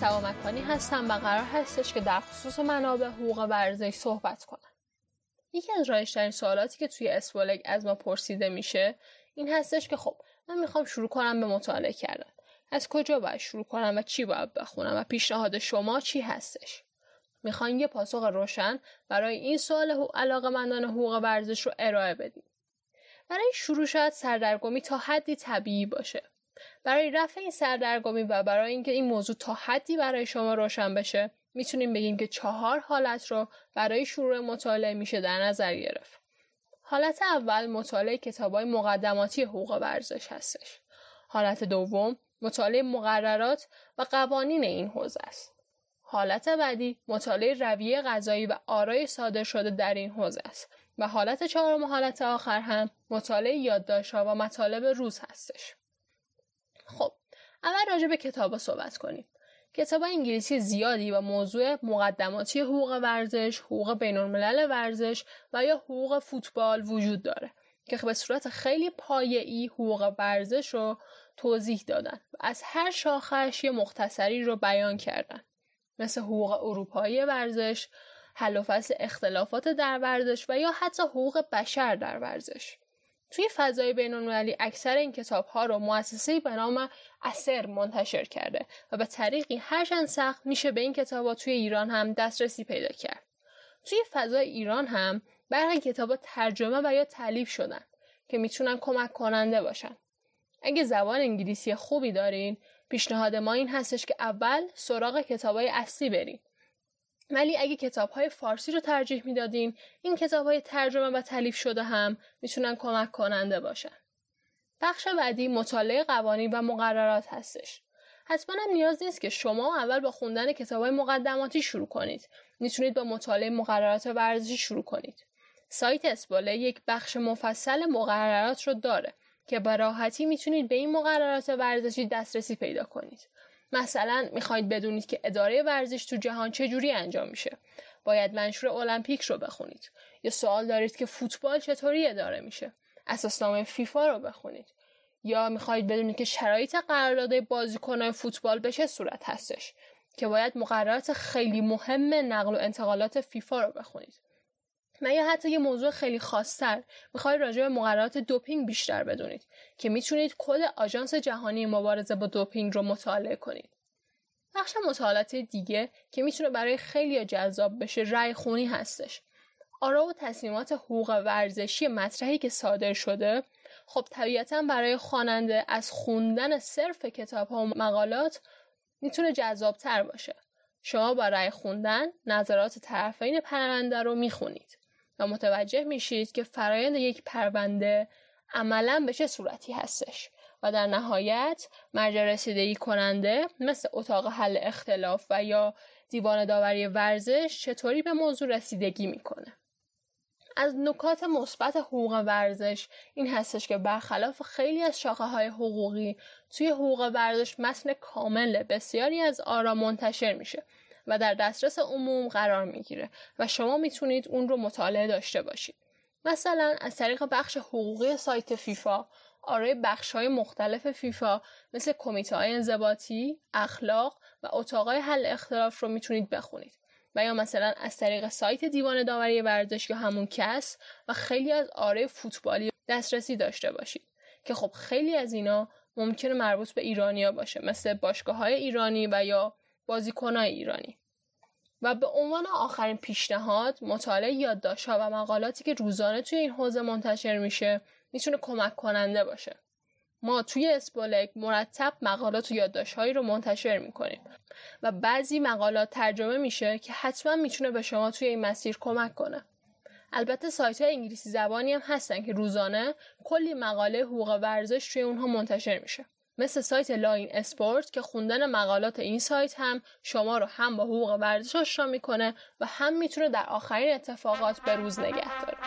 سوا مکانی هستم و قرار هستش که در خصوص منابع حقوق ورزش صحبت کنم. یکی از رایشترین سوالاتی که توی اسپولگ از ما پرسیده میشه این هستش که خب من می‌خوام شروع کنم به مطالعه کردن. از کجا باید شروع کنم و چی باید بخونم و پیشنهاد شما چی هستش؟ می‌خوایم یه پاسخ روشن برای این سوال علاقه مندان حقوق ورزش رو ارائه بدیم. برای شروع شاید سردرگمی تا حدی طبیعی باشه. برای رفع این سردرگمی و برای اینکه این موضوع تا حدی برای شما روشن بشه می‌تونیم بگیم که چهار حالت رو برای شروع مطالعه میشه در نظر گرفت. حالت اول مطالعه کتاب های مقدماتی حقوق ورزش هستش. حالت دوم مطالعه مقررات و قوانین این حوزه است. حالت بعدی مطالعه رویه غذایی و آرای صادر شده در این حوزه است و حالت چهارم و حالت آخر هم مطالعه یادداشت‌ها و مطالب روز هستش. خب اول راجع به کتابا صحبت کنیم. کتاب انگلیسی زیادی و موضوع مقدماتی حقوق ورزش، حقوق بین الملل ورزش و یا حقوق فوتبال وجود داره که به صورت خیلی پایه‌ای حقوق ورزش رو توضیح دادن و از هر شاخش یه مختصری رو بیان کردن مثل حقوق اروپایی ورزش، حل و فصل اختلافات در ورزش و یا حتی حقوق بشر در ورزش. توی فضای بین اکثر این کتاب ها رو مؤسسه‌ای به نام اثر منتشر کرده و به طریقی هرچند سخت میشه به این کتاب ها توی ایران هم دسترسی پیدا کرد. توی فضای ایران هم برخی کتاب ها ترجمه و یا تعلیف شدن که می‌تونن کمک کننده باشن. اگه زبان انگلیسی خوبی دارین پیشنهاد ما این هستش که اول سراغ کتاب های اصلی برین ولی اگه کتاب های فارسی رو ترجیح می‌دادین این کتاب های ترجمه و تعلیف شده هم می‌تونن کمک کننده باشن. بخش بعدی مطالعه قوانین و مقررات هستش. حتما هم نیاز نیست که شما اول با خوندن کتاب های مقدماتی شروع کنید. می‌تونید با مطالعه مقررات ورزشی شروع کنید. سایت اسباله یک بخش مفصل مقررات رو داره که با راحتی می‌تونید به این مقررات ورزشی دسترسی پیدا کنید. مثلا می‌خواید بدونید که اداره ورزش تو جهان چجوری انجام میشه. باید منشور المپیک رو بخونید. یا سوال دارید که فوتبال چطوری اداره میشه. اساسنامه فیفا رو بخونید. یا می‌خواهید بدونید که شرایط قرارداد بازیکنان فوتبال به چه صورت هستش. که باید مقررات خیلی مهم نقل و انتقالات فیفا رو بخونید. و یا حتی یه موضوع خیلی خاصتر می‌خواید راجع به مقررات دوپینگ بیشتر بدونید که می‌تونید کد آژانس جهانی مبارزه با دوپینگ رو مطالعه کنید. بخش مطالعات دیگه که می‌تونه برای خیلی جذاب بشه رأی خونی هستش. آرا و تصمیمات حقوق ورزشی مطرحی که صادر شده خب طبیعتا برای خواننده از خوندن صرف کتاب ها و مقالات می‌تونه جذابتر باشه. شما با رأی خوندن نظرات طرفین پرونده رو می‌خونید. و متوجه میشید که فرایند یک پرونده عملا به چه صورتی هستش و در نهایت مرجع رسیدگی کننده مثل اتاق حل اختلاف و یا دیوان داوری ورزش چطوری به موضوع رسیدگی می‌کنه. از نکات مثبت حقوق ورزش این هستش که برخلاف خیلی از شاخه های حقوقی توی حقوق ورزش متن کامل بسیاری از آرا منتشر میشه. و در دسترس عموم قرار می‌گیره و شما می‌تونید اون رو مطالعه داشته باشید. مثلا از طریق بخش حقوقی سایت فیفا آرای بخش های مختلف فیفا مثل کمیته های انضباطی، اخلاق و اتاقای حل اختلاف رو می‌تونید بخونید. و یا مثلا از طریق سایت دیوان داوری ورزش یا همون کس و خیلی از آره فوتبالی دسترسی داشته باشید که خب خیلی از اینا ممکنه مربوط به ایرانیا باشه مثل باشگاه های ایرانی و یا بازیکنهای ایرانی. و به عنوان آخرین پیشنهاد مطالعه یادداشت‌ها و مقالاتی که روزانه توی این حوزه منتشر میشه می‌تونه کمک کننده باشه. ما توی اسپولک مرتب مقالات و یادداشت‌هایی رو منتشر می‌کنیم. و بعضی مقالات ترجمه میشه که حتما می‌تونه به شما توی این مسیر کمک کنه. البته سایت های انگلیسی زبانی هم هستن که روزانه کلی مقاله حقوق ورزش توی اونها منتشر میشه. مثل سایت LawInSport که خوندن مقالات این سایت هم شما رو هم با حقوق ورزش آشنا می‌کنه و هم می‌تونه در آخرین اتفاقات به روز نگه داره.